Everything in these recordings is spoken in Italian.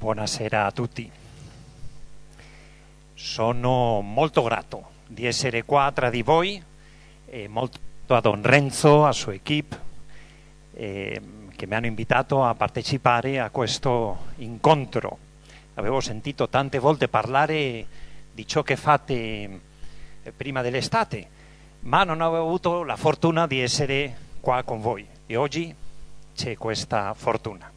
Buonasera a tutti. Sono molto grato di essere qua tra di voi e molto a Don Renzo, a sua equip, eh, che mi hanno invitato a partecipare a questo incontro. Avevo sentito tante volte parlare di ciò che fate eh, prima dell'estate, ma non avevo avuto la fortuna di essere qua con voi e oggi c'è questa fortuna.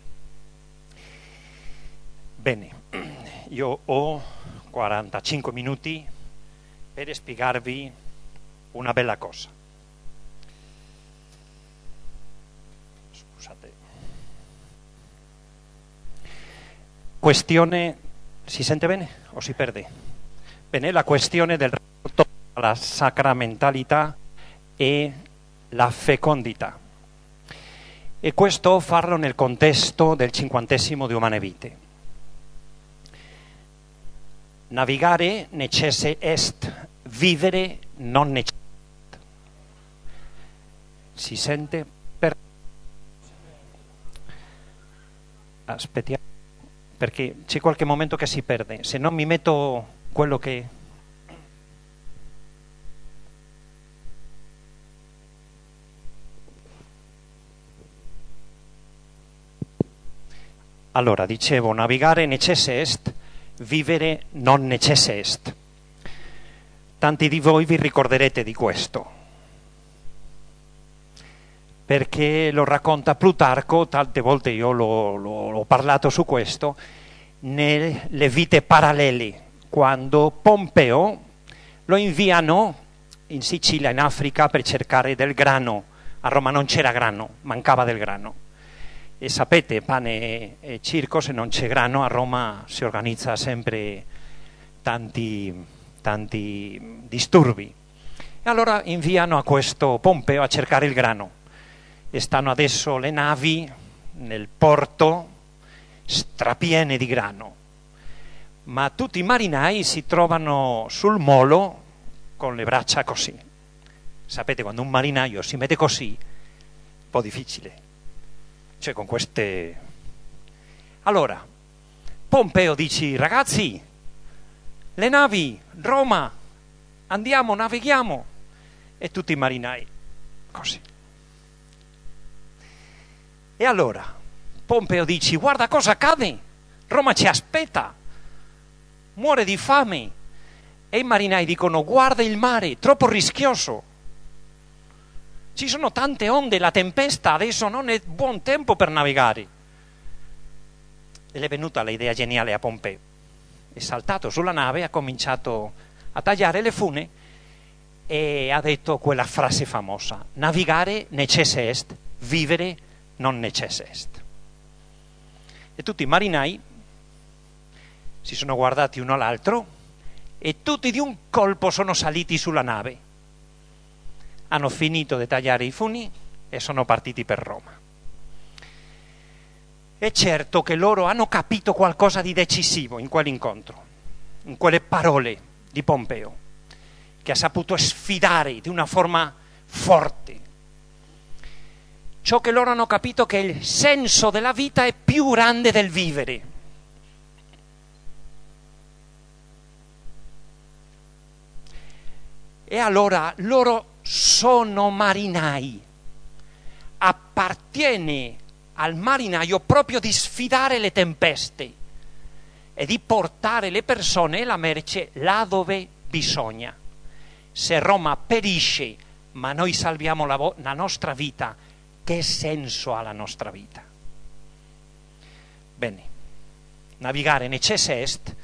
Bene, io ho 45 minuti per spiegarvi una bella cosa. Scusate. Questione, si sente bene o si perde? Bene, la questione del rapporto tra la sacramentalità e la fecondità. E questo farlo nel contesto del cinquantesimo di Umane Vite. Navigare necesse est, vivere non necesse. Si sente per... Aspettiamo, perché c'è qualche momento che si perde. Se non mi metto quello che... Allora, dicevo, navigare necesse est, vivere non necesse est. Tanti di voi vi ricorderete di questo, perché lo racconta Plutarco, tante volte io l'ho parlato su questo, nelle vite parallele, quando Pompeo lo inviano in Sicilia, in Africa, per cercare del grano. A Roma non c'era grano, mancava del grano e sapete, pane e circo, se non c'è grano a Roma si organizza sempre tanti, tanti disturbi. E allora inviano a questo Pompeo a cercare il grano. E stanno adesso le navi nel porto strapiene di grano. Ma tutti i marinai si trovano sul molo con le braccia così. Sapete, quando un marinaio si mette così, un po' difficile cioè con queste... Allora, Pompeo dice, ragazzi, le navi, Roma, andiamo, navighiamo. E tutti i marinai, così. E allora, Pompeo dice, guarda cosa accade, Roma ci aspetta, muore di fame. E i marinai dicono, guarda il mare, troppo rischioso. Ci sono tante onde, la tempesta, adesso non è buon tempo per navigare. E le è venuta l'idea geniale a Pompeo. È saltato sulla nave, ha cominciato a tagliare le fune e ha detto quella frase famosa, navigare necesse est, vivere non necesse est. E tutti i marinai si sono guardati uno all'altro e tutti di un colpo sono saliti sulla nave hanno finito di tagliare i funi e sono partiti per Roma. È certo che loro hanno capito qualcosa di decisivo in quell'incontro, in quelle parole di Pompeo, che ha saputo sfidare di una forma forte. Ciò che loro hanno capito è che il senso della vita è più grande del vivere. E allora loro sono marinai. Appartiene al marinaio proprio di sfidare le tempeste e di portare le persone e la merce là dove bisogna. Se Roma perisce, ma noi salviamo la, vo- la nostra vita, che senso ha la nostra vita? Bene, navigare necesse est,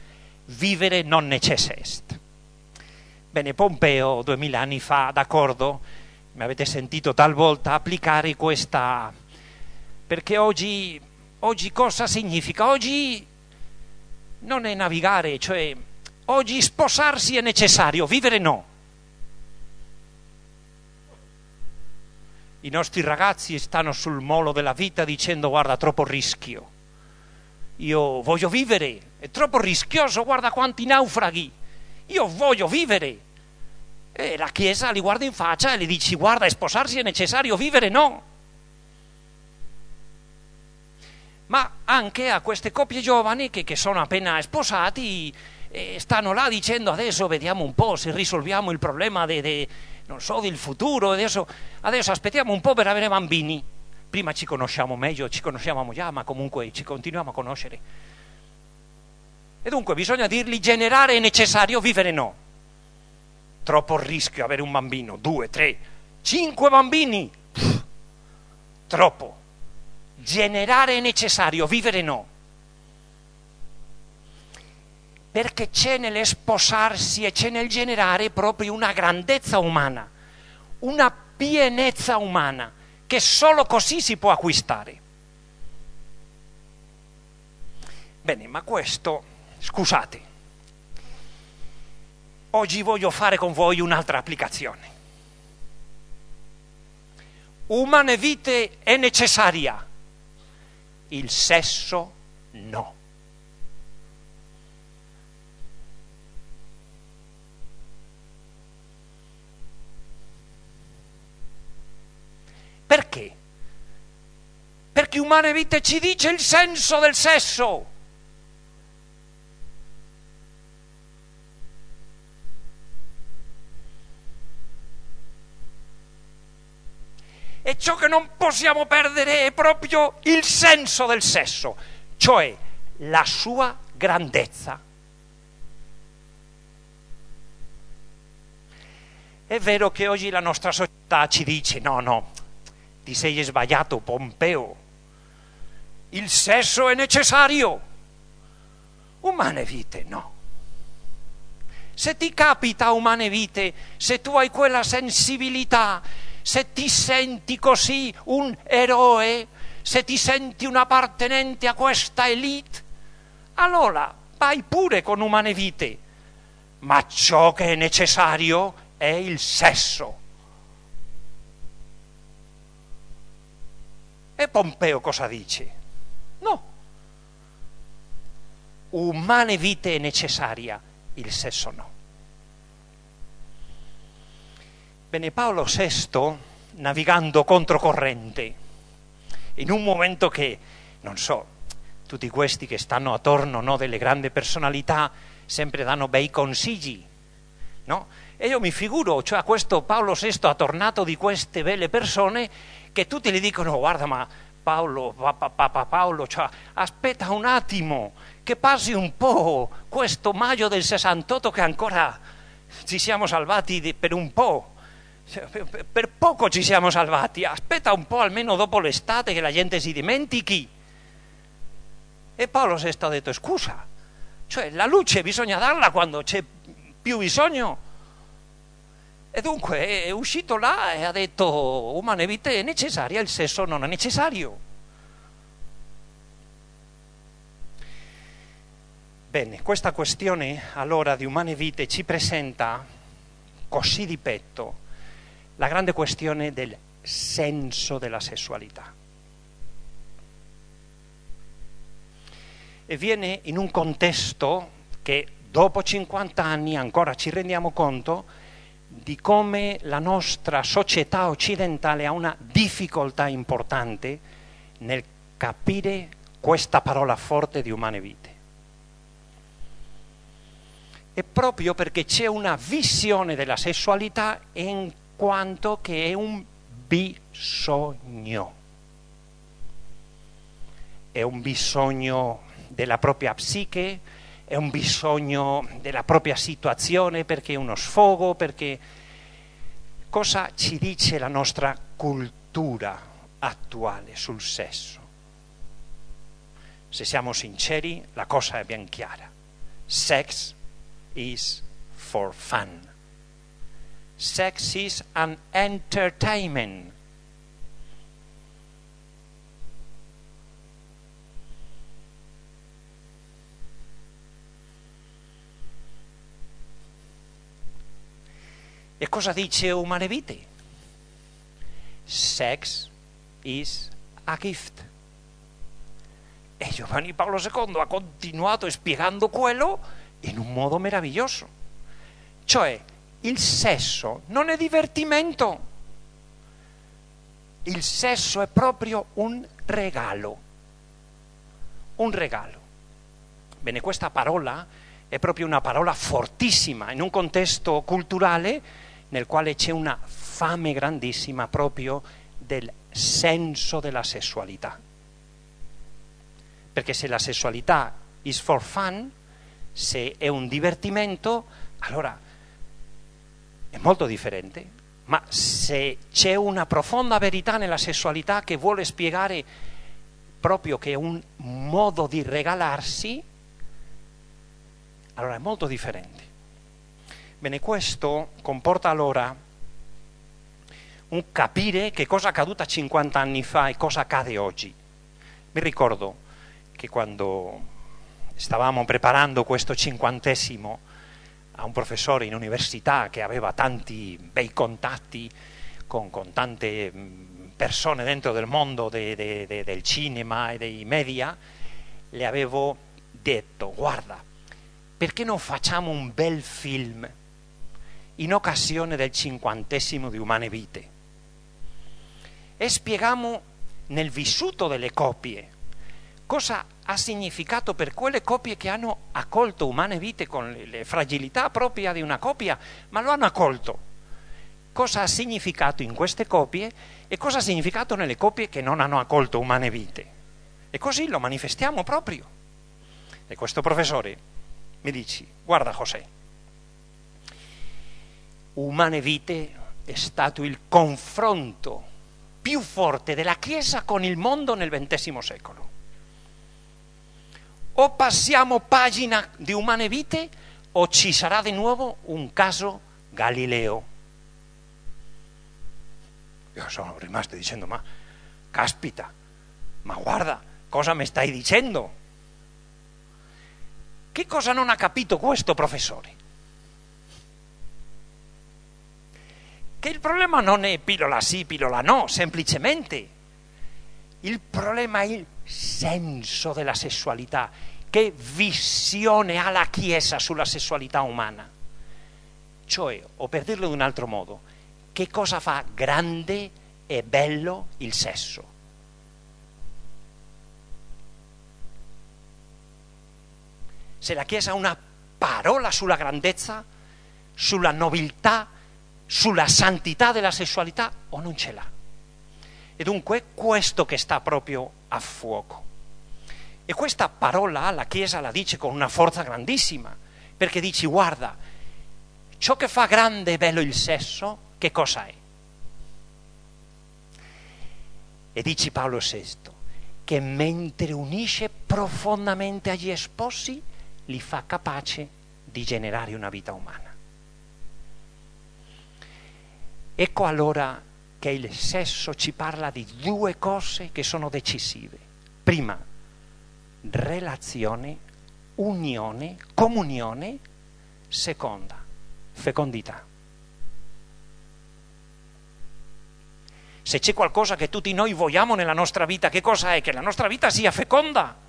vivere non necesse est. Bene, Pompeo duemila anni fa, d'accordo, mi avete sentito talvolta applicare questa... perché oggi, oggi cosa significa? Oggi non è navigare, cioè oggi sposarsi è necessario, vivere no. I nostri ragazzi stanno sul molo della vita dicendo guarda troppo rischio, io voglio vivere, è troppo rischioso, guarda quanti naufraghi io voglio vivere. E la Chiesa li guarda in faccia e gli dice guarda, sposarsi è necessario, vivere no. Ma anche a queste coppie giovani che, che sono appena sposati e stanno là dicendo adesso vediamo un po' se risolviamo il problema de, de, non so, del futuro, adesso, adesso aspettiamo un po' per avere bambini. Prima ci conosciamo meglio, ci conosciamo già, ma comunque ci continuiamo a conoscere. E dunque bisogna dirgli generare è necessario, vivere no. Troppo rischio avere un bambino, due, tre, cinque bambini. Pff, troppo. Generare è necessario, vivere no. Perché c'è nell'esposarsi e c'è nel generare proprio una grandezza umana, una pienezza umana che solo così si può acquistare. Bene, ma questo, scusate, oggi voglio fare con voi un'altra applicazione. Umane vite è necessaria, il sesso no. Perché? Perché umane vite ci dice il senso del sesso. E ciò che non possiamo perdere è proprio il senso del sesso, cioè la sua grandezza. È vero che oggi la nostra società ci dice no, no, ti sei sbagliato, Pompeo. Il sesso è necessario. Umane vite no. Se ti capita umane vite, se tu hai quella sensibilità, se ti senti così un eroe, se ti senti un appartenente a questa elite, allora vai pure con umane vite. Ma ciò che è necessario è il sesso. E Pompeo cosa dice? No. Umane vite è necessaria, il sesso no. Bene, Paolo VI, navigando controcorrente, in un momento che, non so, tutti questi che stanno attorno no, delle grandi personalità sempre danno bei consigli, no? E io mi figuro, cioè questo Paolo VI ha tornato di queste belle persone che tutti gli dicono guarda ma Paolo, papà Paolo, cioè, aspetta un attimo che passi un po' questo maggio del 68 che ancora ci siamo salvati per un po'. Per poco ci siamo salvati, aspetta un po' almeno dopo l'estate che la gente si dimentichi. E Paolo VI ha detto scusa, cioè la luce bisogna darla quando c'è più bisogno. E dunque è uscito là e ha detto umane vite è necessaria, il sesso non è necessario. Bene, questa questione allora di umane vite ci presenta così di petto la grande questione del senso della sessualità. E viene in un contesto che dopo 50 anni ancora ci rendiamo conto di come la nostra società occidentale ha una difficoltà importante nel capire questa parola forte di umane vite. E proprio perché c'è una visione della sessualità in quanto che è un bisogno. È un bisogno della propria psiche, è un bisogno della propria situazione perché è uno sfogo, perché cosa ci dice la nostra cultura attuale sul sesso? Se siamo sinceri, la cosa è ben chiara. Sex is for fun sex is an entertainment. E cosa dice Umane Vite? Sex is a gift. E Giovanni Paolo II ha continuato spiegando quello in un modo meraviglioso. Cioè, il sesso non è divertimento, il sesso è proprio un regalo, un regalo. Bene, questa parola è proprio una parola fortissima in un contesto culturale nel quale c'è una fame grandissima proprio del senso della sessualità. Perché se la sessualità is for fun, se è un divertimento, allora è molto differente. Ma se c'è una profonda verità nella sessualità che vuole spiegare proprio che è un modo di regalarsi, allora è molto differente. Bene, questo comporta allora un capire che cosa è accaduto 50 anni fa e cosa accade oggi. Mi ricordo che quando stavamo preparando questo cinquantesimo a un professore in università che aveva tanti bei contatti con, con tante persone dentro del mondo de, de, de, del cinema e dei media, le avevo detto, guarda, perché non facciamo un bel film in occasione del cinquantesimo di Umane Vite? E spieghiamo nel vissuto delle coppie cosa ha significato per quelle coppie che hanno accolto Umane Vite con le, fragilità proprie di una coppia, ma lo hanno accolto. Cosa ha significato in queste coppie e cosa ha significato nelle coppie che non hanno accolto Umane Vite. E così lo manifestiamo proprio. E questo professore mi dici, guarda José, umane vite è stato il confronto più forte della Chiesa con il mondo nel XX secolo. O passiamo pagina di umane vite o ci sarà di nuovo un caso Galileo. Io sono rimasto dicendo, ma caspita, ma guarda, cosa mi stai dicendo? Che cosa non ha capito questo professore? Che il problema non è pillola sì, pillola no, semplicemente il problema è il senso della sessualità, che visione ha la Chiesa sulla sessualità umana. Cioè, o per dirlo in un altro modo, che cosa fa grande e bello il sesso? se la Chiesa ha una parola sulla grandezza, sulla nobiltà, sulla santità della sessualità o non ce l'ha. E dunque questo che sta proprio a fuoco. E questa parola la Chiesa la dice con una forza grandissima, perché dici guarda, ciò che fa grande e bello il sesso, che cosa è? E dici Paolo VI, che mentre unisce profondamente agli sposi, li fa capace di generare una vita umana. Ecco allora che il sesso ci parla di due cose che sono decisive. Prima, relazione, unione, comunione. Seconda, fecondità. Se c'è qualcosa che tutti noi vogliamo nella nostra vita, che cosa è? Che la nostra vita sia feconda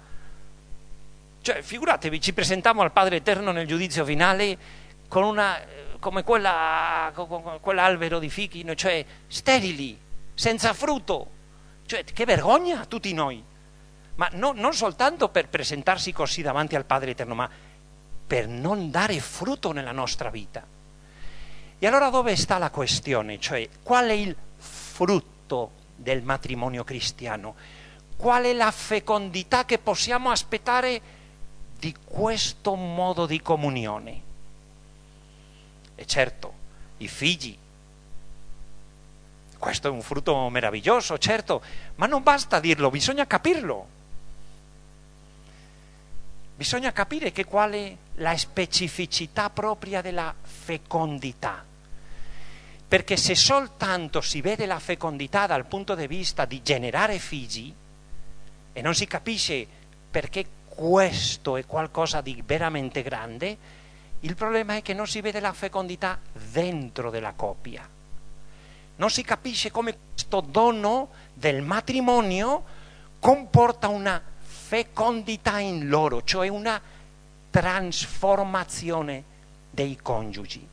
cioè, figuratevi, ci presentiamo al Padre Eterno nel giudizio finale con una, come quella, quell'albero di fichi, cioè sterili, senza frutto. Cioè, che vergogna tutti noi. Ma no, non soltanto per presentarsi così davanti al Padre Eterno, ma per non dare frutto nella nostra vita. E allora dove sta la questione? Cioè, qual è il frutto del matrimonio cristiano? Qual è la fecondità che possiamo aspettare di questo modo di comunione. E certo, i figli, questo è un frutto meraviglioso, certo, ma non basta dirlo, bisogna capirlo. Bisogna capire che qual è la specificità propria della fecondità. Perché se soltanto si vede la fecondità dal punto di vista di generare figli e non si capisce perché questo è qualcosa di veramente grande, il problema è che non si vede la fecondità dentro della coppia. Non si capisce come questo dono del matrimonio comporta una fecondità in loro, cioè una trasformazione dei coniugi.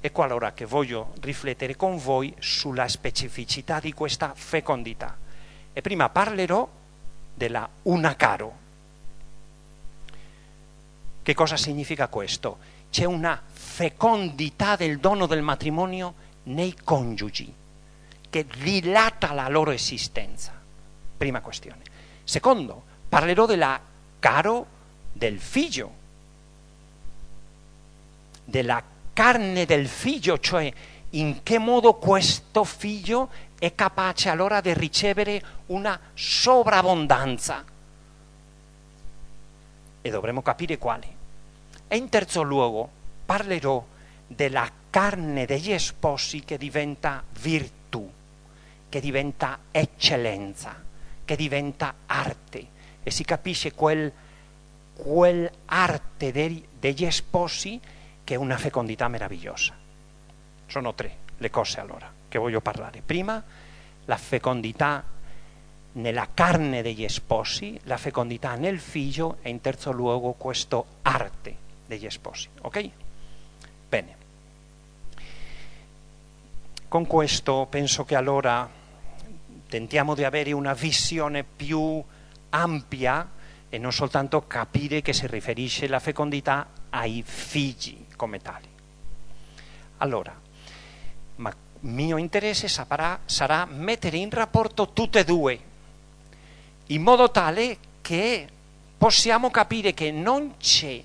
Ecco allora che voglio riflettere con voi sulla specificità di questa fecondità. E prima parlerò della una caro. Che cosa significa questo? C'è una fecondità del dono del matrimonio nei coniugi che dilata la loro esistenza. Prima questione. Secondo, parlerò della caro del figlio, della carne del figlio, cioè in che modo questo figlio è capace allora di ricevere una sovrabbondanza. E dovremo capire quali. E in terzo luogo parlerò della carne degli sposi che diventa virtù, che diventa eccellenza, che diventa arte. E si capisce quel, quell'arte degli, degli sposi che è una fecondità meravigliosa. Sono tre le cose allora che voglio parlare. Prima, la fecondità nella carne degli sposi, la fecondità nel figlio e in terzo luogo questo arte degli sposi. Ok? Bene. Con questo penso che allora tentiamo di avere una visione più ampia e non soltanto capire che si riferisce la fecondità ai figli come tali. Allora, ma mio interesse sarà, sarà mettere in rapporto tutte e due, in modo tale che possiamo capire che non c'è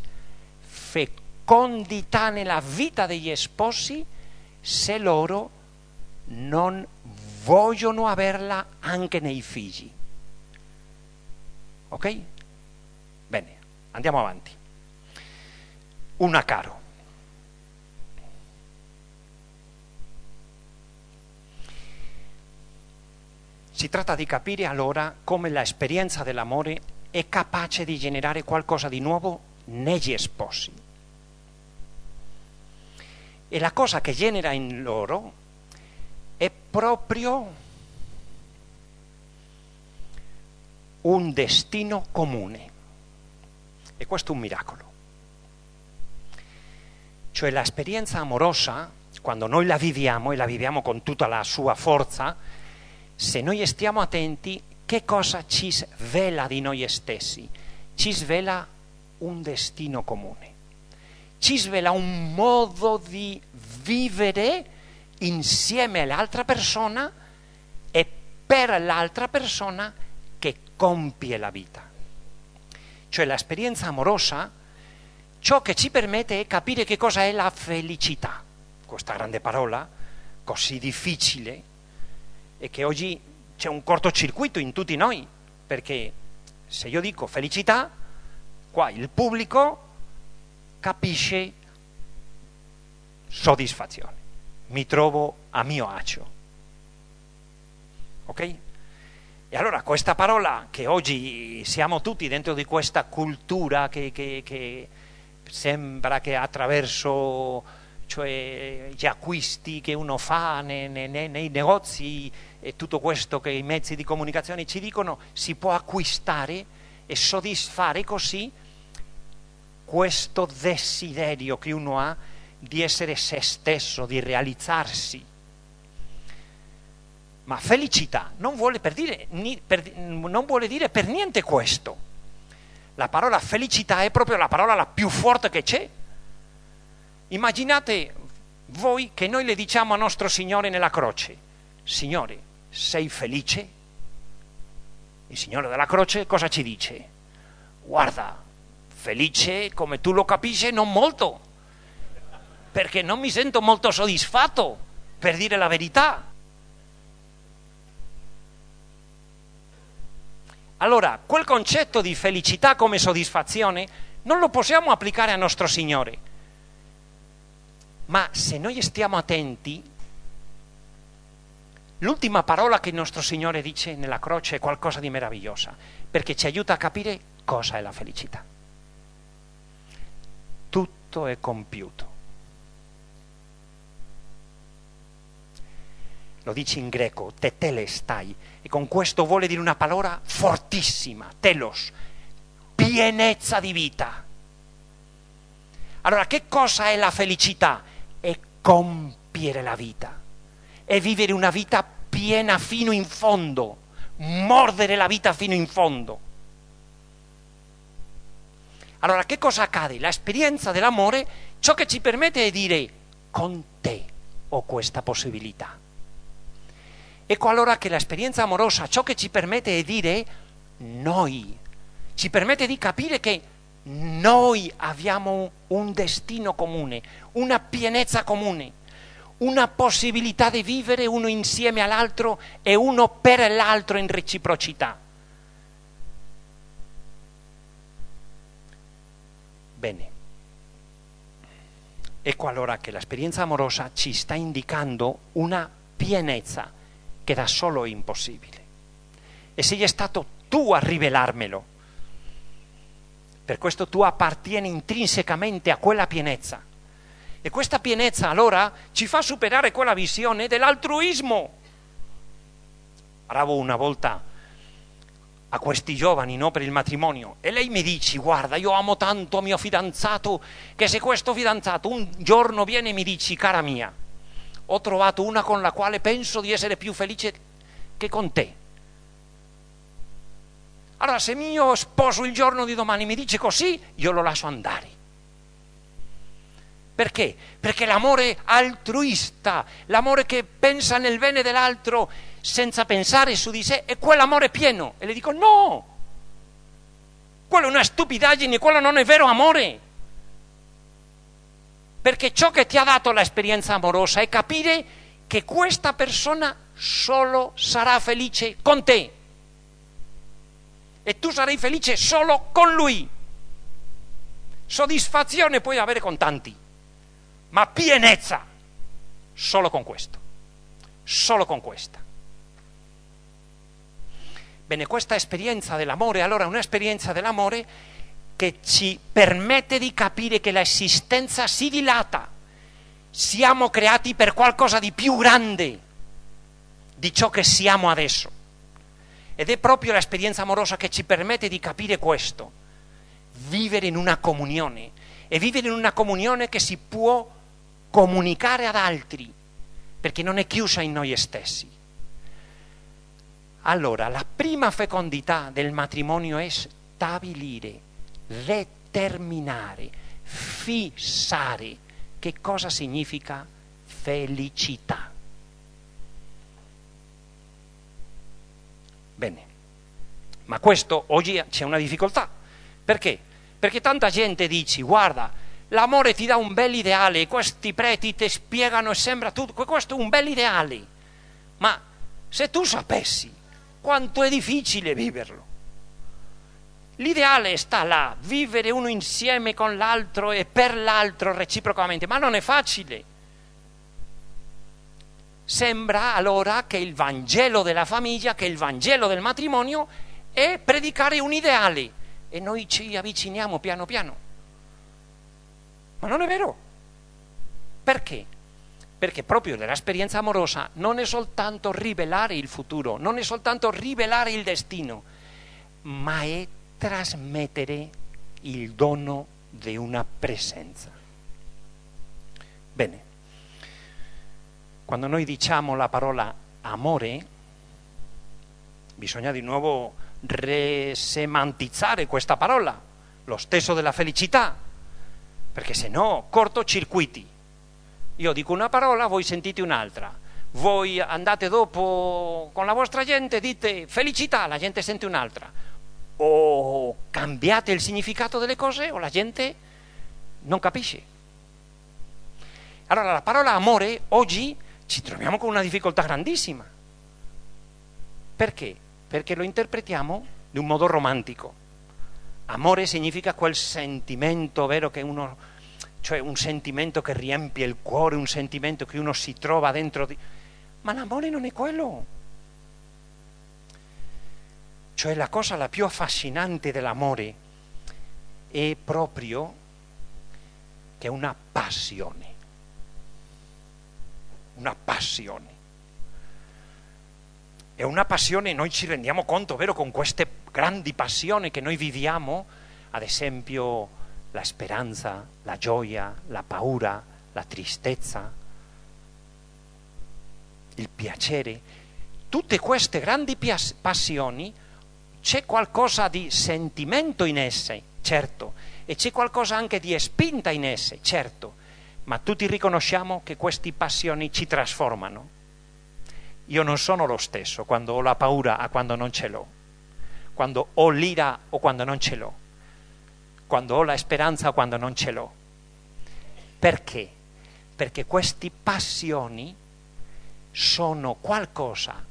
fecondità nella vita degli sposi se loro non vogliono averla anche nei figli. Ok? Bene, andiamo avanti. Una caro. Si tratta di capire allora come l'esperienza dell'amore è capace di generare qualcosa di nuovo negli. E la cosa che genera in loro è proprio un destino comune. E questo è un miracolo. Cioè l'esperienza amorosa, quando noi la viviamo e la viviamo con tutta la sua forza, se noi stiamo attenti, che cosa ci svela di noi stessi? Ci svela un destino comune, ci svela un modo di vivere insieme all'altra persona e per l'altra persona che compie la vita. Cioè l'esperienza amorosa, ciò che ci permette è capire che cosa è la felicità, questa grande parola, così difficile, e che oggi c'è un cortocircuito in tutti noi, perché se io dico felicità, qua il pubblico capisce soddisfazione, mi trovo a mio agio. Ok? E allora questa parola che oggi siamo tutti dentro di questa cultura che, che, che sembra che attraverso cioè gli acquisti che uno fa nei, nei, nei, negozi e tutto questo che i mezzi di comunicazione ci dicono, si può acquistare e soddisfare così questo desiderio che uno ha di essere se stesso, di realizzarsi. Ma felicità non vuole, per dire, per, non vuole dire per niente questo. La parola felicità è proprio la parola la più forte che c'è Immaginate voi che noi le diciamo a nostro Signore nella croce, Signore, sei felice? Il Signore della croce cosa ci dice? Guarda, felice come tu lo capisci non molto, perché non mi sento molto soddisfatto, per dire la verità. Allora, quel concetto di felicità come soddisfazione non lo possiamo applicare a nostro Signore ma se noi stiamo attenti, l'ultima parola che il nostro Signore dice nella croce è qualcosa di meravigliosa, perché ci aiuta a capire cosa è la felicità. Tutto è compiuto. Lo dice in greco, tetelestai, e con questo vuole dire una parola fortissima, telos, pienezza di vita. Allora, che cosa è la felicità? compiere la vita e vivere una vita piena fino in fondo, mordere la vita fino in fondo. Allora che cosa accade? L'esperienza dell'amore ciò che ci permette di dire con te ho questa possibilità. Ecco allora che l'esperienza amorosa ciò che ci permette di dire noi, ci permette di capire che noi abbiamo un destino comune, una pienezza comune, una possibilità di vivere uno insieme all'altro e uno per l'altro in reciprocità. Bene. Ecco allora che l'esperienza amorosa ci sta indicando una pienezza che da solo è impossibile. E sei stato tu a rivelarmelo. Per questo tu appartieni intrinsecamente a quella pienezza. E questa pienezza allora ci fa superare quella visione dell'altruismo. Parlavo una volta a questi giovani no, per il matrimonio e lei mi dice guarda io amo tanto mio fidanzato che se questo fidanzato un giorno viene e mi dice cara mia ho trovato una con la quale penso di essere più felice che con te allora se mio sposo il giorno di domani mi dice così io lo lascio andare perché? Perché l'amore altruista, l'amore che pensa nel bene dell'altro senza pensare su di sé, è quell'amore pieno. E le dico no, quello è una stupidaggine, quello non è vero amore. Perché ciò che ti ha dato l'esperienza amorosa è capire che questa persona solo sarà felice con te. E tu sarai felice solo con lui. Soddisfazione puoi avere con tanti ma pienezza! Solo con questo, solo con questa. Bene, questa esperienza dell'amore allora è un'esperienza dell'amore che ci permette di capire che l'esistenza si dilata, siamo creati per qualcosa di più grande di ciò che siamo adesso. Ed è proprio l'esperienza amorosa che ci permette di capire questo, vivere in una comunione. E vivere in una comunione che si può comunicare ad altri, perché non è chiusa in noi stessi. Allora, la prima fecondità del matrimonio è stabilire, determinare, fissare che cosa significa felicità. Bene, ma questo oggi c'è una difficoltà. Perché? Perché tanta gente dice, guarda, L'amore ti dà un bel ideale, questi preti ti spiegano e sembra tutto, questo è un bel ideale. Ma se tu sapessi quanto è difficile viverlo. L'ideale sta là, vivere uno insieme con l'altro e per l'altro reciprocamente, ma non è facile. Sembra allora che il Vangelo della famiglia, che il Vangelo del matrimonio è predicare un ideale e noi ci avviciniamo piano piano. Ma non è vero. Perché? Perché proprio nell'esperienza amorosa non è soltanto rivelare il futuro, non è soltanto rivelare il destino, ma è trasmettere il dono di una presenza. Bene, quando noi diciamo la parola amore, bisogna di nuovo resemantizzare questa parola, lo stesso della felicità, perché se no cortocircuiti. Io dico una parola, voi sentite un'altra. Voi andate dopo con la vostra gente, dite felicità, la gente sente un'altra. O cambiate il significato delle cose o la gente non capisce. Allora la parola amore oggi ci troviamo con una difficoltà grandissima. Perché? Perché lo interpretiamo di un modo romantico. Amore significa quel sentimento vero che uno, cioè un sentimento che riempie il cuore, un sentimento che uno si trova dentro di... Ma l'amore non è quello. Cioè la cosa la più affascinante dell'amore è proprio che è una passione. Una passione. È una passione, noi ci rendiamo conto, vero, con queste grandi passioni che noi viviamo, ad esempio la speranza, la gioia, la paura, la tristezza, il piacere, tutte queste grandi passioni c'è qualcosa di sentimento in esse, certo, e c'è qualcosa anche di spinta in esse, certo, ma tutti riconosciamo che queste passioni ci trasformano. Io non sono lo stesso quando ho la paura a quando non ce l'ho, quando ho l'ira o quando non ce l'ho, quando ho la speranza o quando non ce l'ho. Perché? Perché queste passioni sono qualcosa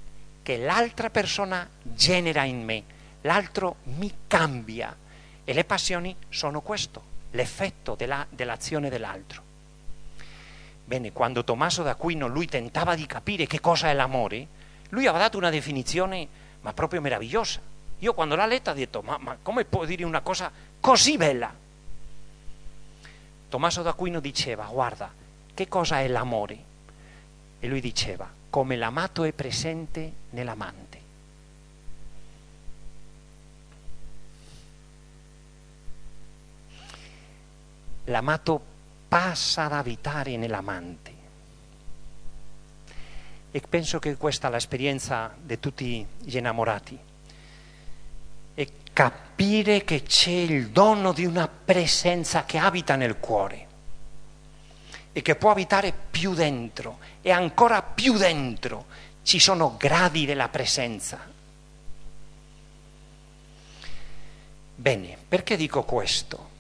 che l'altra persona genera in me, l'altro mi cambia e le passioni sono questo, l'effetto della, dell'azione dell'altro. Bene, quando Tommaso d'Aquino lui tentava di capire che cosa è l'amore, lui aveva dato una definizione ma proprio meravigliosa. Io quando l'ha letta ho detto, ma, ma come può dire una cosa così bella? Tommaso d'Aquino diceva, guarda, che cosa è l'amore? E lui diceva, come l'amato è presente nell'amante. L'amato passa ad abitare nell'amante. E penso che questa è l'esperienza di tutti gli innamorati. E capire che c'è il dono di una presenza che abita nel cuore e che può abitare più dentro e ancora più dentro ci sono gradi della presenza. Bene, perché dico questo?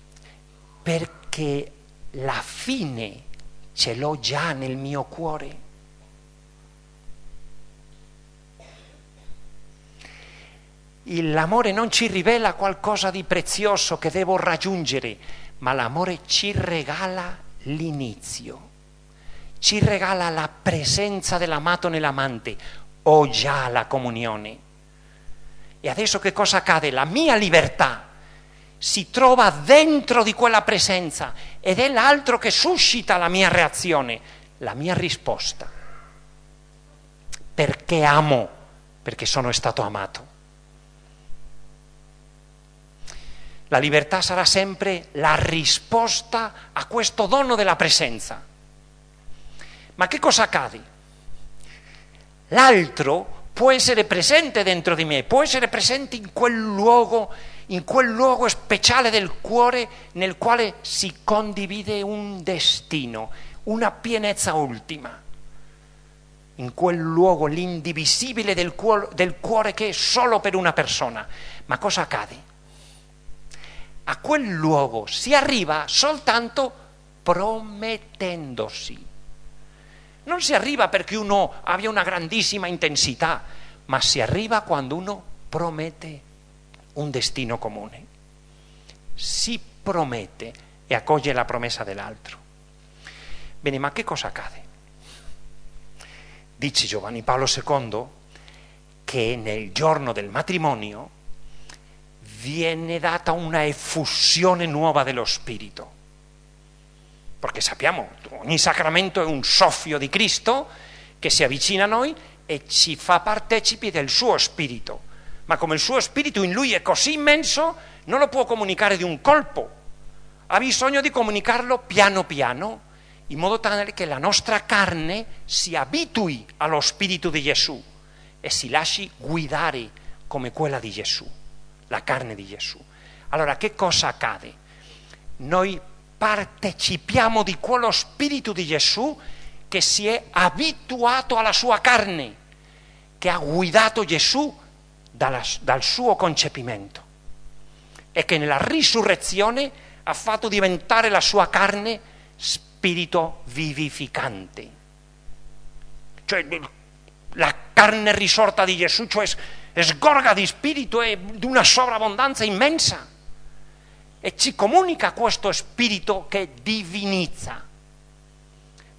Perché la fine ce l'ho già nel mio cuore. L'amore non ci rivela qualcosa di prezioso che devo raggiungere, ma l'amore ci regala l'inizio, ci regala la presenza dell'amato nell'amante, ho già la comunione. E adesso che cosa accade? La mia libertà si trova dentro di quella presenza ed è l'altro che suscita la mia reazione, la mia risposta. Perché amo? Perché sono stato amato. La libertà sarà sempre la risposta a questo dono della presenza. Ma che cosa accade? L'altro può essere presente dentro di me, può essere presente in quel luogo in quel luogo speciale del cuore nel quale si condivide un destino, una pienezza ultima. In quel luogo l'indivisibile del cuore, del cuore che è solo per una persona. Ma cosa accade? A quel luogo si arriva soltanto promettendosi. Non si arriva perché uno abbia una grandissima intensità, ma si arriva quando uno promette un destino comune. Si promette e accoglie la promessa dell'altro. Bene, ma che cosa accade? Dice Giovanni Paolo II che nel giorno del matrimonio viene data una effusione nuova dello Spirito. Perché sappiamo, ogni sacramento è un soffio di Cristo che si avvicina a noi e ci fa partecipi del suo Spirito ma come il suo spirito in lui è così immenso, non lo può comunicare di un colpo. Ha bisogno di comunicarlo piano piano, in modo tale che la nostra carne si abitui allo spirito di Gesù e si lasci guidare come quella di Gesù, la carne di Gesù. Allora che cosa accade? Noi partecipiamo di quello spirito di Gesù che si è abituato alla sua carne, che ha guidato Gesù dalla, dal suo concepimento. E che nella risurrezione ha fatto diventare la sua carne spirito vivificante. Cioè la carne risorta di Gesù, cioè sgorga di spirito e di una sovrabbondanza immensa. E ci comunica questo spirito che divinizza,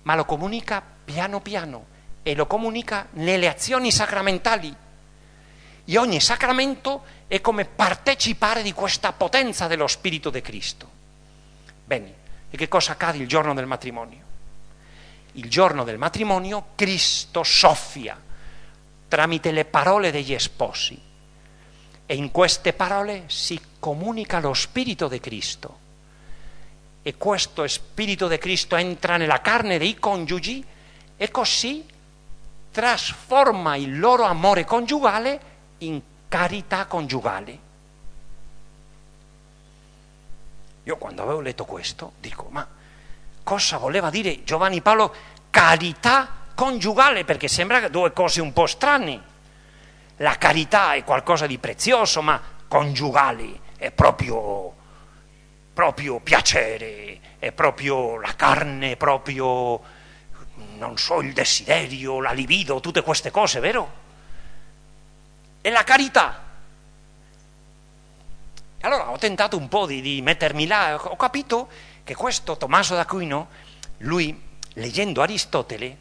ma lo comunica piano piano e lo comunica nelle azioni sacramentali e ogni sacramento è come partecipare di questa potenza dello Spirito di Cristo. Bene, e che cosa accade il giorno del matrimonio? Il giorno del matrimonio Cristo soffia tramite le parole degli sposi e in queste parole si comunica lo Spirito di Cristo e questo Spirito di Cristo entra nella carne dei coniugi e così trasforma il loro amore coniugale in carità coniugale. Io quando avevo letto questo dico, ma cosa voleva dire Giovanni Paolo carità coniugale? Perché sembra due cose un po' strane. La carità è qualcosa di prezioso, ma coniugale è proprio, proprio piacere, è proprio la carne, è proprio, non so, il desiderio, la libido, tutte queste cose, vero? E la carità. Allora ho tentato un po' di, di mettermi là, ho capito che questo Tommaso d'Aquino, lui leggendo Aristotele,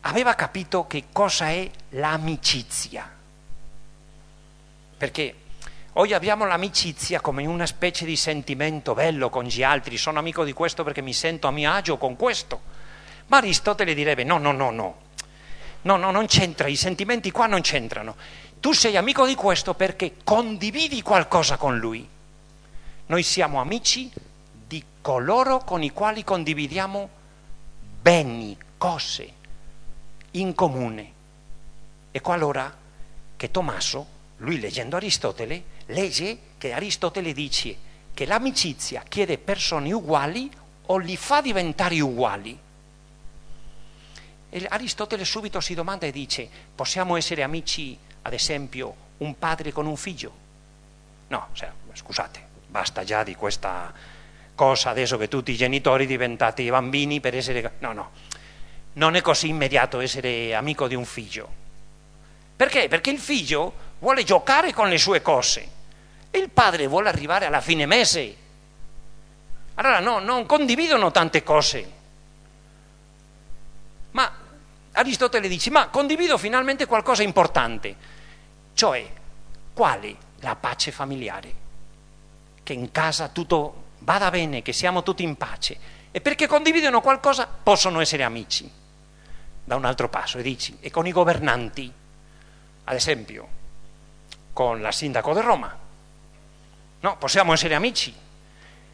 aveva capito che cosa è l'amicizia. Perché Oggi abbiamo l'amicizia come una specie di sentimento bello con gli altri, sono amico di questo perché mi sento a mio agio con questo. Ma Aristotele direbbe no, no, no, no, no, no, non c'entra, i sentimenti qua non c'entrano. Tu sei amico di questo perché condividi qualcosa con lui. Noi siamo amici di coloro con i quali condividiamo beni, cose in comune. Ecco allora che Tommaso lui leggendo Aristotele, legge che Aristotele dice che l'amicizia chiede persone uguali o li fa diventare uguali. E Aristotele subito si domanda e dice, possiamo essere amici, ad esempio, un padre con un figlio? No, scusate, basta già di questa cosa adesso che tutti i genitori diventate bambini per essere... No, no, non è così immediato essere amico di un figlio. Perché? Perché il figlio vuole giocare con le sue cose e il padre vuole arrivare alla fine mese. Allora no, non condividono tante cose. Ma Aristotele dice, ma condivido finalmente qualcosa importante, cioè quale? La pace familiare. Che in casa tutto vada bene, che siamo tutti in pace. E perché condividono qualcosa possono essere amici. Da un altro passo, e dici, e con i governanti, ad esempio, con la sindaco di Roma. No, possiamo essere amici.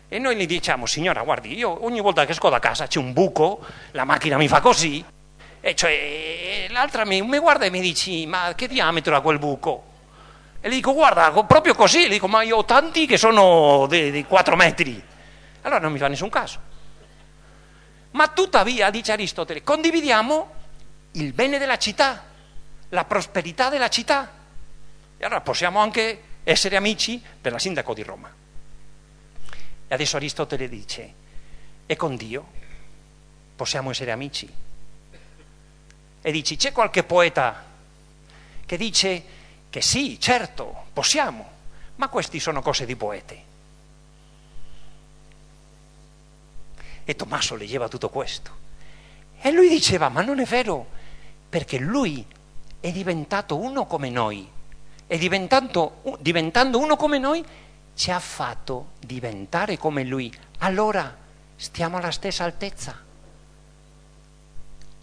E noi gli diciamo, signora, guardi, io ogni volta che esco da casa c'è un buco, la macchina mi fa così, e cioè l'altra mi, mi guarda e mi dice, ma che diametro ha quel buco? E gli dico, guarda, proprio così, gli dico, ma io ho tanti che sono di, di 4 metri. Allora non mi fa nessun caso. Ma tuttavia, dice Aristotele, condividiamo il bene della città, la prosperità della città. E allora possiamo anche essere amici per la sindaco di Roma. E adesso Aristotele dice, e con Dio possiamo essere amici? E dici, c'è qualche poeta che dice che sì, certo, possiamo, ma queste sono cose di poete. E Tommaso leggeva tutto questo. E lui diceva, ma non è vero, perché lui è diventato uno come noi e diventando, diventando uno come noi ci ha fatto diventare come lui. Allora stiamo alla stessa altezza.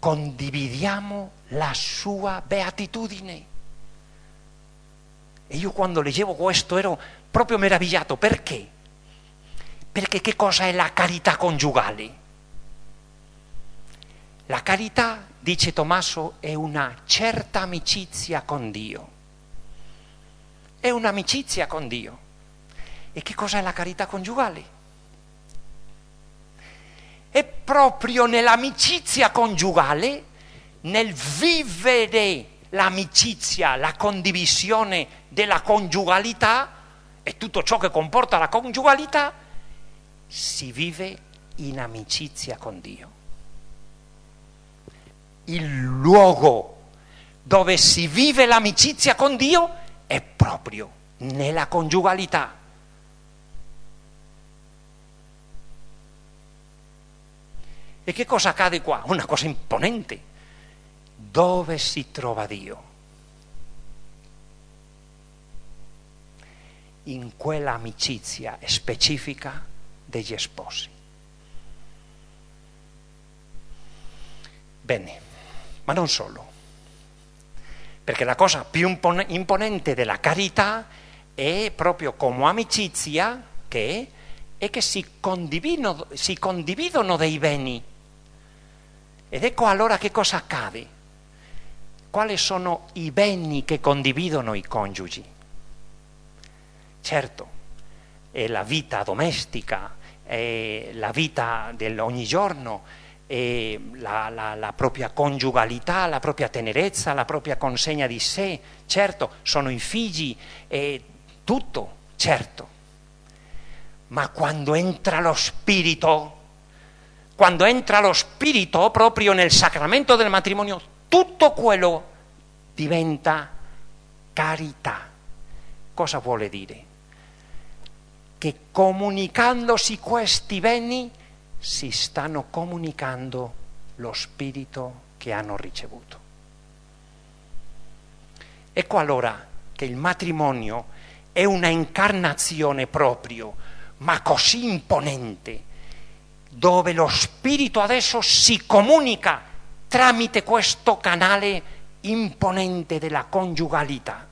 Condividiamo la sua beatitudine. E io quando leggevo questo ero proprio meravigliato. Perché? Perché che cosa è la carità coniugale? La carità, dice Tommaso, è una certa amicizia con Dio è un'amicizia con Dio. E che cos'è la carità coniugale? È proprio nell'amicizia coniugale, nel vivere l'amicizia, la condivisione della coniugalità e tutto ciò che comporta la coniugalità, si vive in amicizia con Dio. Il luogo dove si vive l'amicizia con Dio è proprio nella congiugalità. E che cosa accade qua? Una cosa imponente. Dove si trova Dio? In quella amicizia specifica degli sposi. Bene, ma non solo perché la cosa più imponente della carità è proprio come amicizia che è che si condividono, si condividono dei beni. Ed ecco allora che cosa accade. Quali sono i beni che condividono i coniugi? Certo, è la vita domestica, è la vita dell'ogni giorno, è la, la, la propria congiugalità, la propria tenerezza, la propria consegna di sé, certo, sono i figli, è tutto, certo. Ma quando entra lo spirito, quando entra lo spirito proprio nel sacramento del matrimonio, tutto quello diventa carità. Cosa vuole dire? Che comunicandosi questi beni si stanno comunicando lo spirito che hanno ricevuto. Ecco allora che il matrimonio è una incarnazione proprio, ma così imponente, dove lo spirito adesso si comunica tramite questo canale imponente della congiugalità.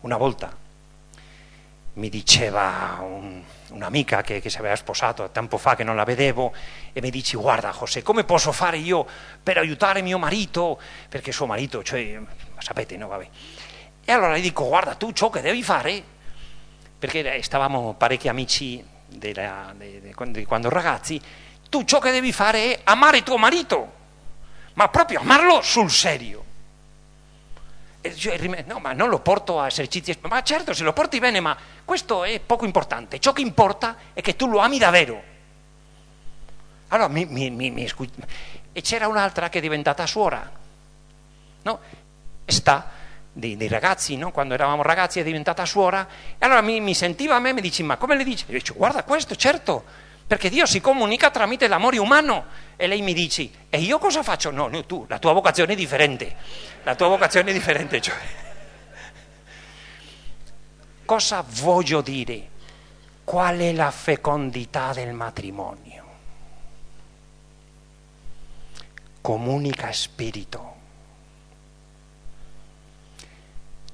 Una volta mi diceva un, un'amica che, che, si aveva sposato tempo fa che non la vedevo e mi dice guarda José come posso fare io per aiutare mio marito perché suo marito cioè sapete no vabbè e allora gli dico guarda tu ciò che devi fare perché stavamo parecchi amici della, de, de, di quando ragazzi tu ciò che devi fare è amare tuo marito ma proprio amarlo sul serio cioè, no, ma non lo porto a esercizi, ma certo se lo porti bene, ma questo è poco importante. Ciò che importa è che tu lo ami davvero. Allora mi, mi, mi, mi E c'era un'altra che è diventata suora, no? E sta dei, dei ragazzi, no? quando eravamo ragazzi è diventata suora. E allora mi, sentiva a me e mi dice, ma come le dice? Io dico, guarda questo, certo, perché Dio si comunica tramite l'amore umano. E lei mi dice, e io cosa faccio? No, no, tu, la tua vocazione è differente, la tua vocazione è differente. Cioè. Cosa voglio dire? Qual è la fecondità del matrimonio? Comunica spirito.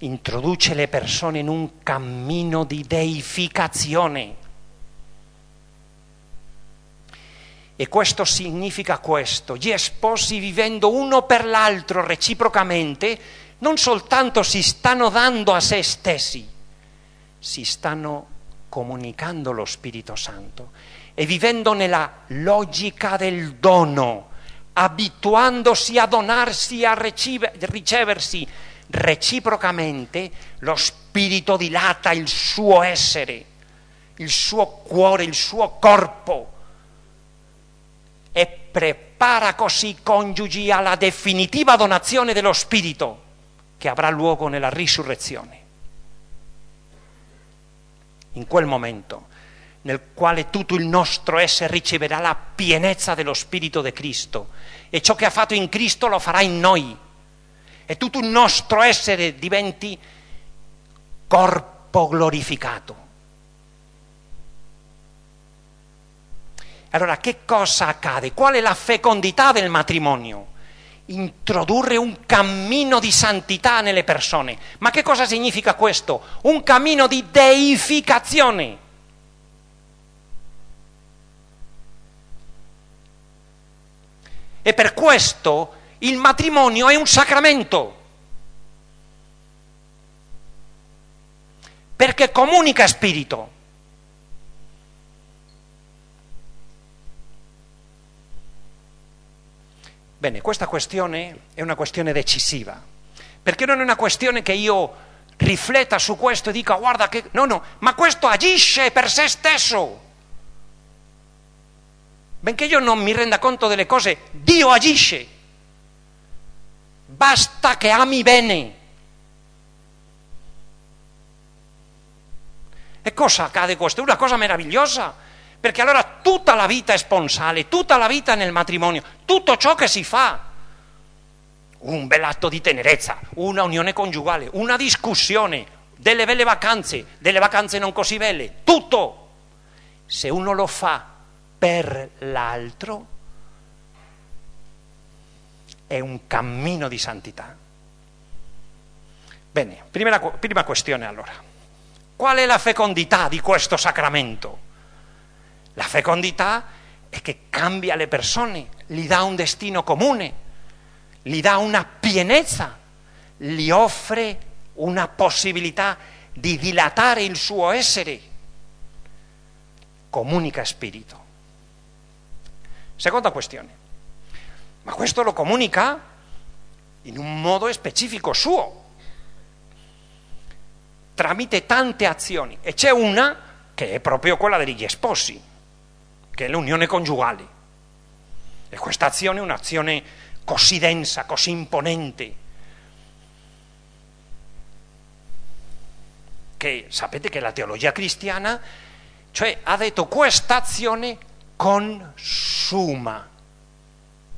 Introduce le persone in un cammino di deificazione. E questo significa questo, gli sposi vivendo uno per l'altro reciprocamente, non soltanto si stanno dando a se stessi, si stanno comunicando lo Spirito Santo. E vivendo nella logica del dono, abituandosi a donarsi, a riceversi reciprocamente, lo Spirito dilata il suo essere, il suo cuore, il suo corpo e prepara così i coniugi alla definitiva donazione dello Spirito che avrà luogo nella risurrezione. In quel momento nel quale tutto il nostro essere riceverà la pienezza dello Spirito di Cristo e ciò che ha fatto in Cristo lo farà in noi e tutto il nostro essere diventi corpo glorificato. Allora, che cosa accade? Qual è la fecondità del matrimonio? Introdurre un cammino di santità nelle persone. Ma che cosa significa questo? Un cammino di deificazione. E per questo il matrimonio è un sacramento. Perché comunica spirito. Bene, questa questione è una questione decisiva, perché non è una questione che io rifletta su questo e dica guarda che... No, no, ma questo agisce per se stesso. Benché io non mi renda conto delle cose, Dio agisce. Basta che ami bene. E cosa accade questo? È una cosa meravigliosa perché allora tutta la vita è sponsale, tutta la vita nel matrimonio, tutto ciò che si fa, un bel atto di tenerezza, una unione congiugale, una discussione, delle belle vacanze, delle vacanze non così belle, tutto, se uno lo fa per l'altro, è un cammino di santità. Bene, prima, prima questione allora. Qual è la fecondità di questo sacramento? La fecondità è che cambia le persone, gli dà un destino comune, gli dà una pienezza, gli offre una possibilità di dilatare il suo essere. Comunica spirito. Seconda questione, ma questo lo comunica in un modo specifico suo, tramite tante azioni. E c'è una che è proprio quella degli sposi, che è l'unione coniugale. E questa azione è un'azione così densa, così imponente, che sapete che la teologia cristiana, cioè ha detto questa azione consuma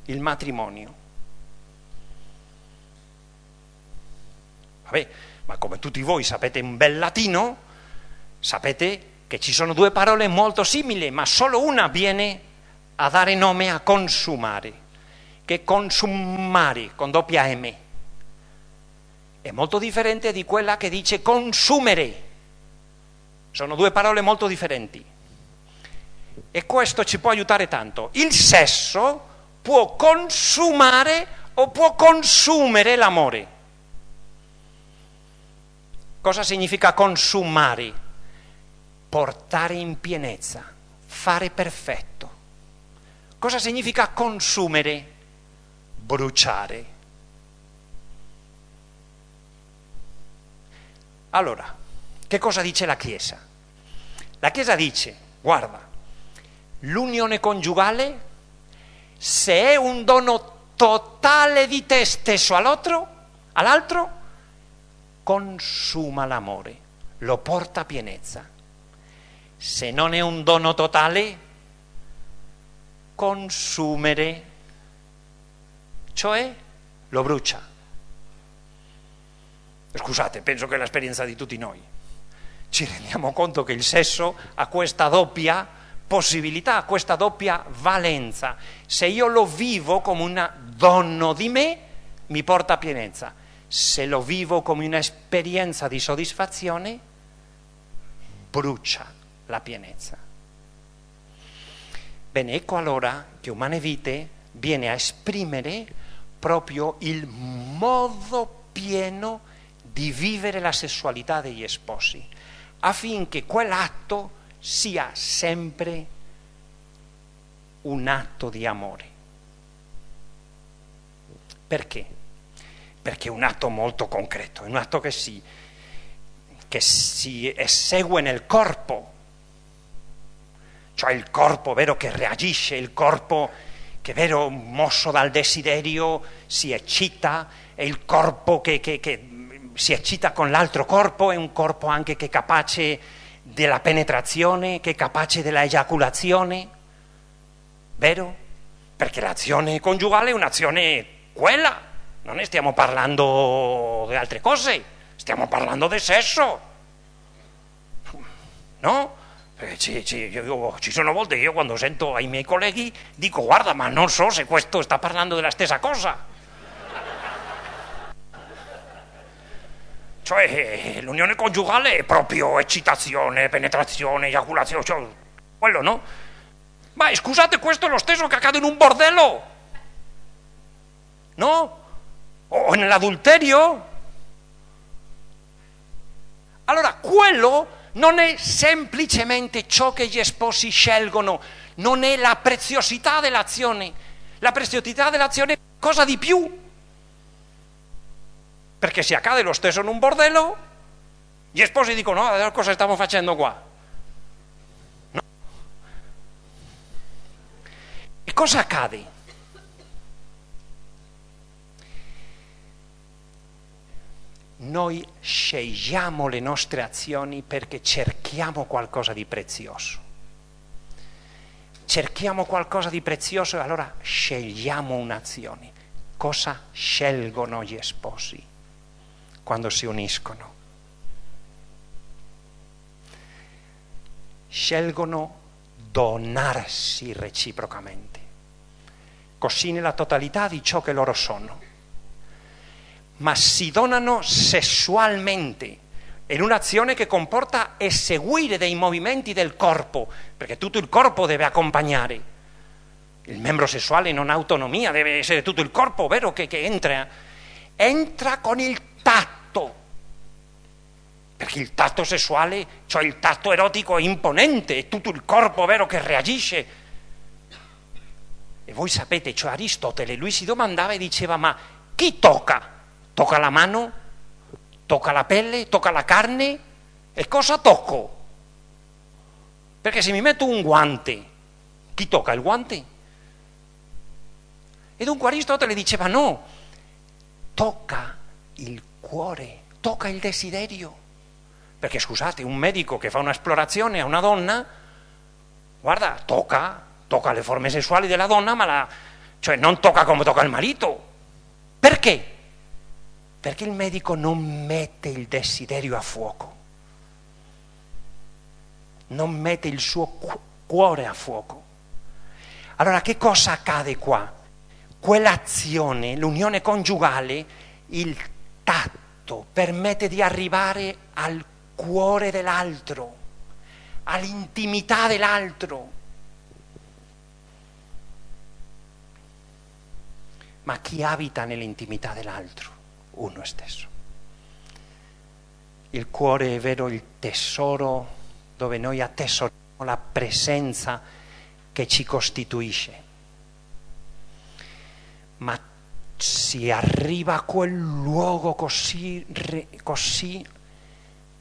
il matrimonio. Vabbè, ma come tutti voi sapete un bel latino, sapete che ci sono due parole molto simili, ma solo una viene a dare nome a consumare, che è consumare con doppia M è molto differente di quella che dice consumere. Sono due parole molto differenti. E questo ci può aiutare tanto. Il sesso può consumare o può consumere l'amore. Cosa significa consumare? Portare in pienezza, fare perfetto. Cosa significa consumere? Bruciare. Allora, che cosa dice la Chiesa? La Chiesa dice, guarda, l'unione coniugale, se è un dono totale di te stesso all'altro, all'altro consuma l'amore, lo porta a pienezza. Se non è un dono totale, consumere, cioè lo brucia. Scusate, penso che è l'esperienza di tutti noi. Ci rendiamo conto che il sesso ha questa doppia possibilità, questa doppia valenza. Se io lo vivo come un dono di me, mi porta a pienezza. Se lo vivo come un'esperienza di soddisfazione, brucia la pienezza. Bene, ecco allora che Umane Vite viene a esprimere proprio il modo pieno di vivere la sessualità degli sposi, affinché quell'atto sia sempre un atto di amore. Perché? Perché è un atto molto concreto, è un atto che si, che si esegue nel corpo, cioè il corpo vero che reagisce, il corpo che vero mosso dal desiderio si eccita, è il corpo che, che, che si eccita con l'altro corpo, è un corpo anche che è capace della penetrazione, che è capace della eiaculazione, vero? Perché l'azione coniugale è un'azione quella, non ne stiamo parlando di altre cose, stiamo parlando del sesso, no? Eh, ci, ci, io, ci, sono volte che io quando sento ai miei colleghi dico guarda ma non so se questo sta parlando della stessa cosa. Cioè l'unione coniugale è proprio eccitazione, penetrazione, eiaculazione, cioè, quello no? Ma scusate, questo è lo stesso che accade in un bordello? No? O nell'adulterio? Allora, quello non è semplicemente ciò che gli sposi scelgono, non è la preziosità dell'azione. La preziosità dell'azione è cosa di più. Perché se accade lo stesso in un bordello, gli sposi dicono, no, cosa stiamo facendo qua? No. E cosa accade? Noi scegliamo le nostre azioni perché cerchiamo qualcosa di prezioso. Cerchiamo qualcosa di prezioso e allora scegliamo un'azione. Cosa scelgono gli sposi? Quando si uniscono. Scelgono donarsi reciprocamente, così nella totalità di ciò che loro sono, ma si donano sessualmente in un'azione che comporta eseguire dei movimenti del corpo, perché tutto il corpo deve accompagnare. Il membro sessuale non ha autonomia, deve essere tutto il corpo, vero, che, che entra, entra con il tatto perché il tatto sessuale, cioè il tatto erotico è imponente, è tutto il corpo vero che reagisce. E voi sapete, cioè Aristotele, lui si domandava e diceva, ma chi tocca? Tocca la mano? Tocca la pelle? Tocca la carne? E cosa tocco? Perché se mi metto un guante, chi tocca il guante? E dunque Aristotele diceva no, tocca il cuore, tocca il desiderio. Perché scusate, un medico che fa un'esplorazione a una donna, guarda, tocca, tocca le forme sessuali della donna, ma la, cioè non tocca come tocca il marito. Perché? Perché il medico non mette il desiderio a fuoco, non mette il suo cuore a fuoco. Allora che cosa accade qua? Quell'azione, l'unione coniugale, il tatto permette di arrivare al cuore dell'altro, all'intimità dell'altro. Ma chi abita nell'intimità dell'altro? Uno stesso. Il cuore è vero il tesoro dove noi attesoriamo la presenza che ci costituisce. Ma si arriva a quel luogo così, così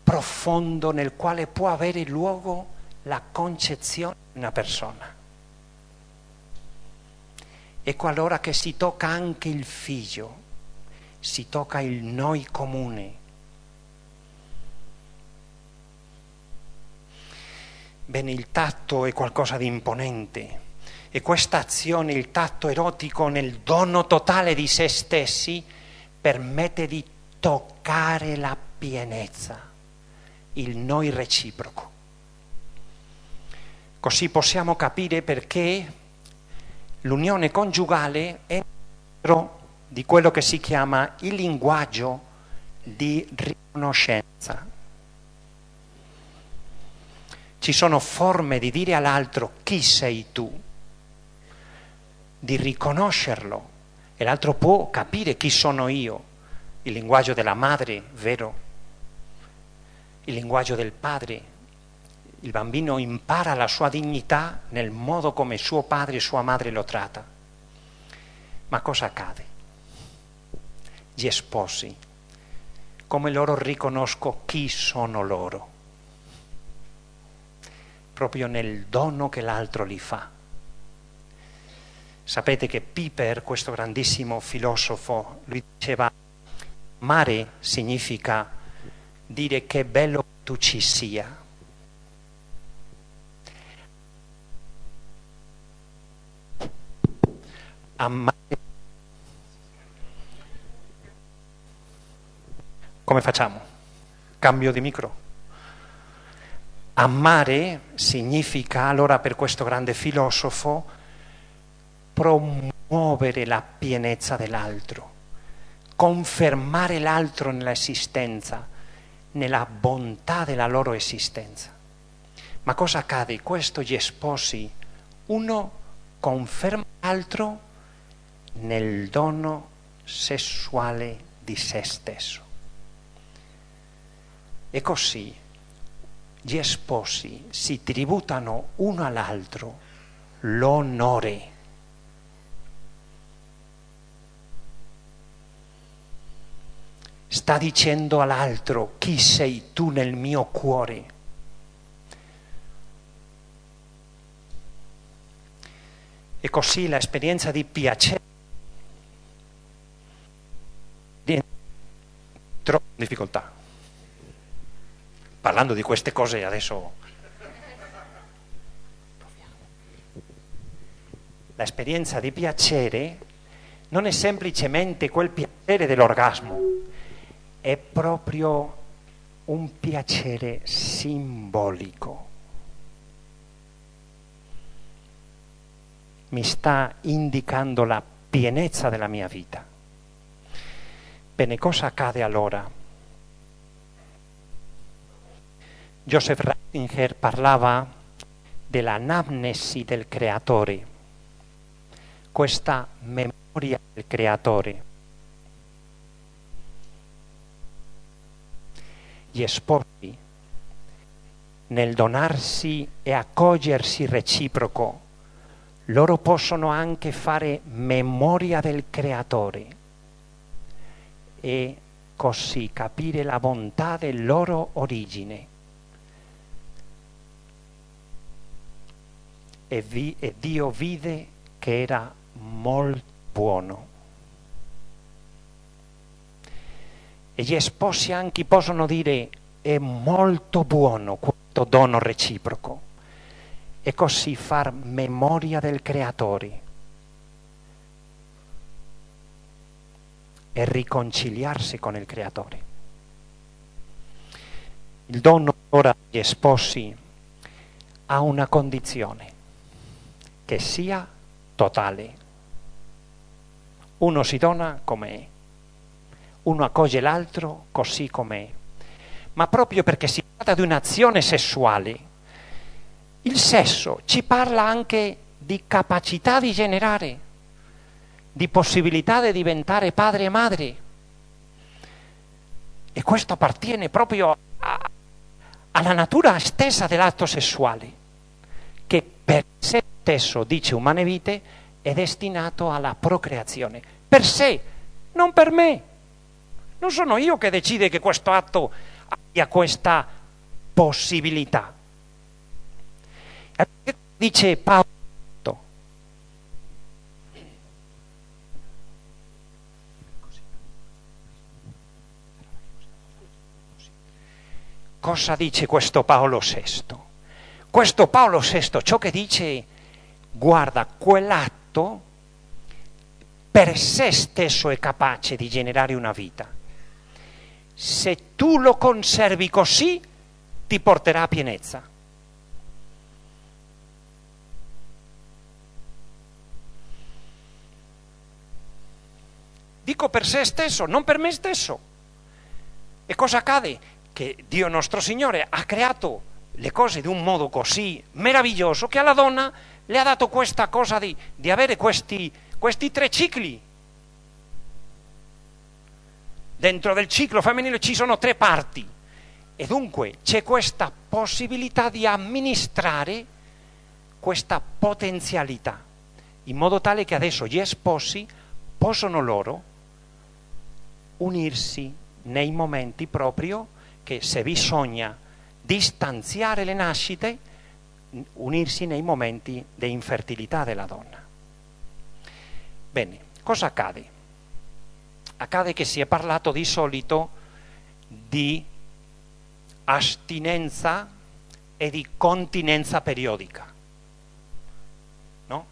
profondo nel quale può avere luogo la concezione di una persona. Ecco allora che si tocca anche il figlio, si tocca il noi comune. Bene, il tatto è qualcosa di imponente e questa azione, il tatto erotico nel dono totale di se stessi, permette di toccare la pienezza il noi reciproco. Così possiamo capire perché l'unione coniugale è di quello che si chiama il linguaggio di riconoscenza. Ci sono forme di dire all'altro chi sei tu, di riconoscerlo e l'altro può capire chi sono io, il linguaggio della madre, vero? il linguaggio del padre. Il bambino impara la sua dignità nel modo come suo padre e sua madre lo tratta. Ma cosa accade? Gli sposi, come loro riconosco chi sono loro? Proprio nel dono che l'altro li fa. Sapete che Piper, questo grandissimo filosofo, lui diceva, mare significa dire che bello tu ci sia. Amare. Come facciamo? Cambio di micro. Amare significa allora per questo grande filosofo promuovere la pienezza dell'altro, confermare l'altro nell'esistenza, nella bontà della loro esistenza. Ma cosa accade? Questo gli sposi, uno conferma l'altro nel dono sessuale di se stesso. E così gli sposi si tributano uno all'altro l'onore sta dicendo all'altro chi sei tu nel mio cuore. E così l'esperienza di piacere in difficoltà. Parlando di queste cose adesso l'esperienza di piacere non è semplicemente quel piacere dell'orgasmo, è proprio un piacere simbolico. Mi sta indicando la pienezza della mia vita. Bene, cosa accade allora? Joseph Ratzinger parlava dell'anamnesi del creatore, questa memoria del creatore gli sposi nel donarsi e accogliersi reciproco, loro possono anche fare memoria del creatore e così capire la bontà della loro origine. E, vi, e Dio vide che era molto buono. E gli sposi anche possono dire è molto buono questo dono reciproco e così far memoria del creatore e riconciliarsi con il creatore. Il dono ora degli sposi ha una condizione, che sia totale. Uno si dona com'è, uno accoglie l'altro così com'è, ma proprio perché si tratta di un'azione sessuale, il sesso ci parla anche di capacità di generare, di possibilità di diventare padre e madre. E questo appartiene proprio a, alla natura stessa dell'atto sessuale, che per sé stesso, dice Umane Vite, è destinato alla procreazione. Per sé, non per me. Non sono io che decide che questo atto abbia questa possibilità. Dice Paolo, cosa dice questo Paolo VI? Questo Paolo VI ciò che dice, guarda, quell'atto per sé stesso è capace di generare una vita. Se tu lo conservi così, ti porterà a pienezza. Dico per sé stesso, non per me stesso. E cosa accade? Che Dio nostro Signore ha creato le cose di un modo così meraviglioso che alla donna le ha dato questa cosa di, di avere questi, questi tre cicli. Dentro del ciclo femminile ci sono tre parti e dunque c'è questa possibilità di amministrare questa potenzialità, in modo tale che adesso gli sposi possono loro unirsi nei momenti proprio che se bisogna distanziare le nascite, unirsi nei momenti di infertilità della donna. Bene, cosa accade? Accade che si è parlato di solito di astinenza e di continenza periodica. No?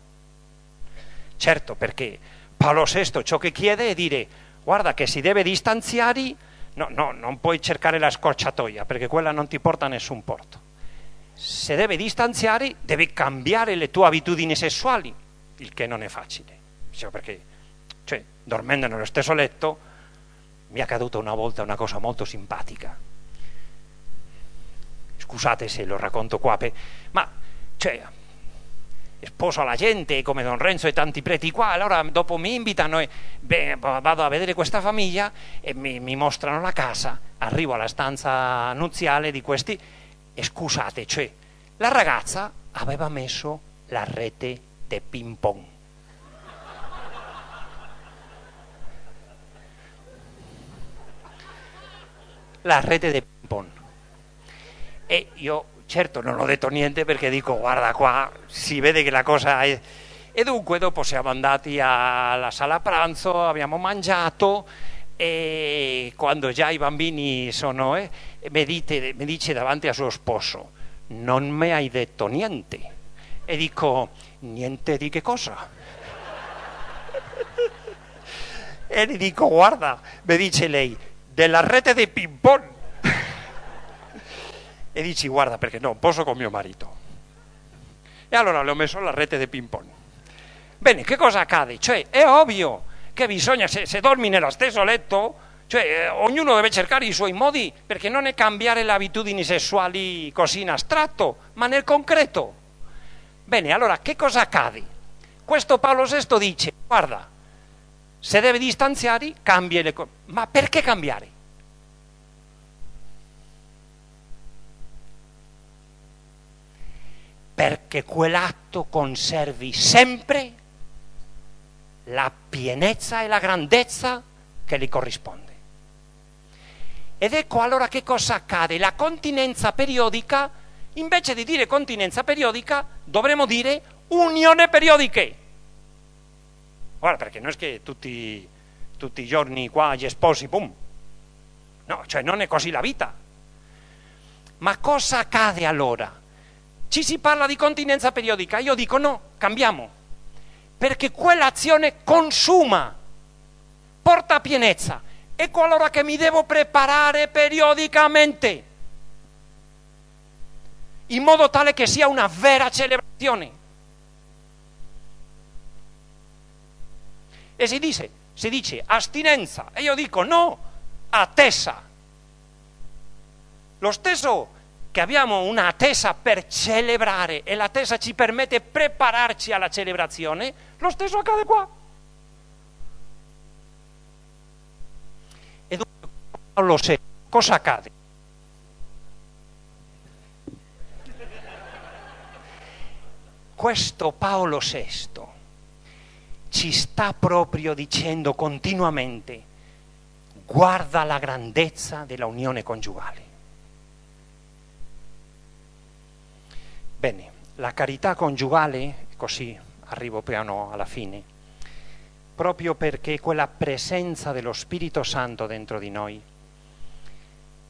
Certo, perché Paolo VI ciò che chiede è dire guarda che si deve distanziare, no, no, non puoi cercare la scorciatoia perché quella non ti porta a nessun porto. Se deve distanziare, deve cambiare le tue abitudini sessuali, il che non è facile. Cioè, perché, dormendo nello stesso letto, mi è accaduta una volta una cosa molto simpatica. Scusate se lo racconto qua, ma cioè, sposo la gente come Don Renzo e tanti preti qua, allora dopo mi invitano e beh, vado a vedere questa famiglia e mi, mi, mostrano la casa, arrivo alla stanza nuziale di questi e scusate, cioè la ragazza aveva messo la rete di ping pong. La rete di ping pong. E io Certo non ho detto niente perché dico guarda qua si vede che la cosa è... E dunque dopo siamo andati alla sala pranzo, abbiamo mangiato e quando già i bambini sono... Eh, mi, dite, mi dice davanti al suo sposo, non mi hai detto niente. E dico, niente di che cosa? e gli dico, guarda, mi dice lei, della rete dei ping pong e dici guarda perché non posso con mio marito. E allora le ho messo la rete del ping pong. Bene, che cosa accade? Cioè, è ovvio che bisogna, se, se dormi nello stesso letto, cioè, eh, ognuno deve cercare i suoi modi perché non è cambiare le abitudini sessuali così in astratto, ma nel concreto. Bene, allora che cosa accade? Questo Paolo VI dice, guarda, Se deve distanziare, cambia le cose. Ma perché cambiare? Perché quell'atto conservi sempre la pienezza e la grandezza che gli corrisponde. Ed ecco allora che cosa accade. La continenza periodica, invece di dire continenza periodica, dovremmo dire unione periodiche. Guarda, perché non è che tutti, tutti i giorni qua gli sposi, boom. No, cioè non è così la vita. Ma cosa accade allora? Ci si parla di continenza periodica, io dico no, cambiamo, perché quell'azione consuma, porta pienezza. Ecco allora che mi devo preparare periodicamente, in modo tale che sia una vera celebrazione. E si dice, si dice astinenza, e io dico no, attesa. Lo stesso che abbiamo un'attesa per celebrare e l'attesa ci permette di prepararci alla celebrazione, lo stesso accade qua. E dunque Paolo VI, cosa accade? Questo Paolo VI ci sta proprio dicendo continuamente guarda la grandezza della unione coniugale. Bene, la carità coniugale, così arrivo piano alla fine, proprio perché quella presenza dello Spirito Santo dentro di noi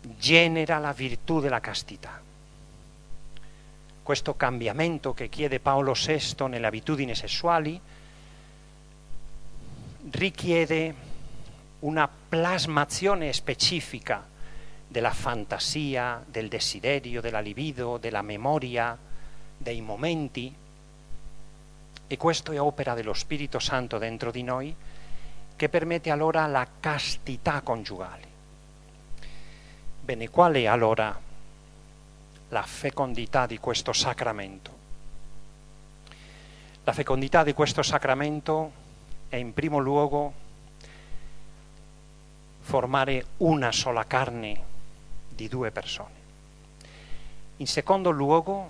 genera la virtù della castità. Questo cambiamento che chiede Paolo VI nelle abitudini sessuali richiede una plasmazione specifica della fantasia, del desiderio, della libido, della memoria, dei momenti e questo è opera dello Spirito Santo dentro di noi che permette allora la castità coniugale. Bene, qual è allora la fecondità di questo sacramento? La fecondità di questo sacramento è in primo luogo formare una sola carne di due persone. In secondo luogo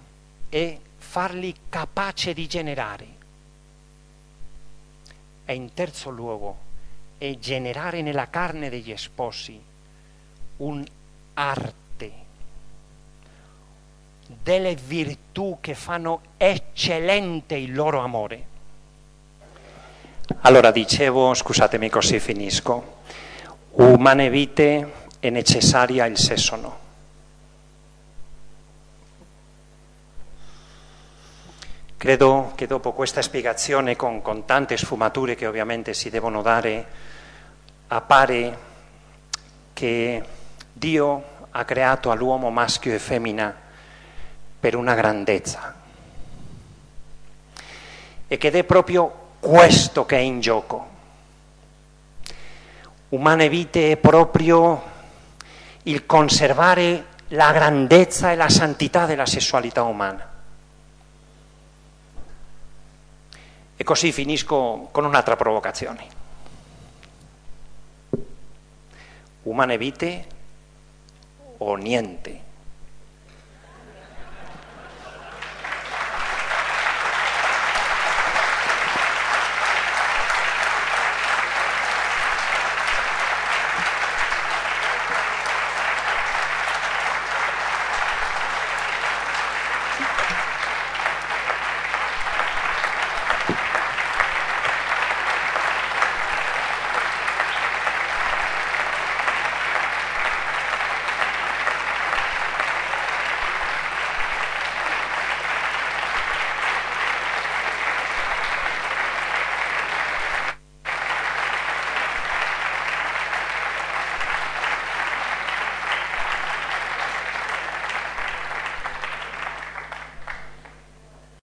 e farli capaci di generare. E in terzo luogo è generare nella carne degli sposi un'arte, delle virtù che fanno eccellente il loro amore. Allora dicevo, scusatemi così finisco, umane vite è necessaria il sesso no. Credo che dopo questa spiegazione, con, con, tante sfumature che ovviamente si devono dare, appare che Dio ha creato all'uomo maschio e femmina per una grandezza e che è proprio questo che è in gioco. Umane vite è proprio il conservare la grandezza e la santità della sessualità umana. E così finisco con un'altra provocazione. Umane vite o niente.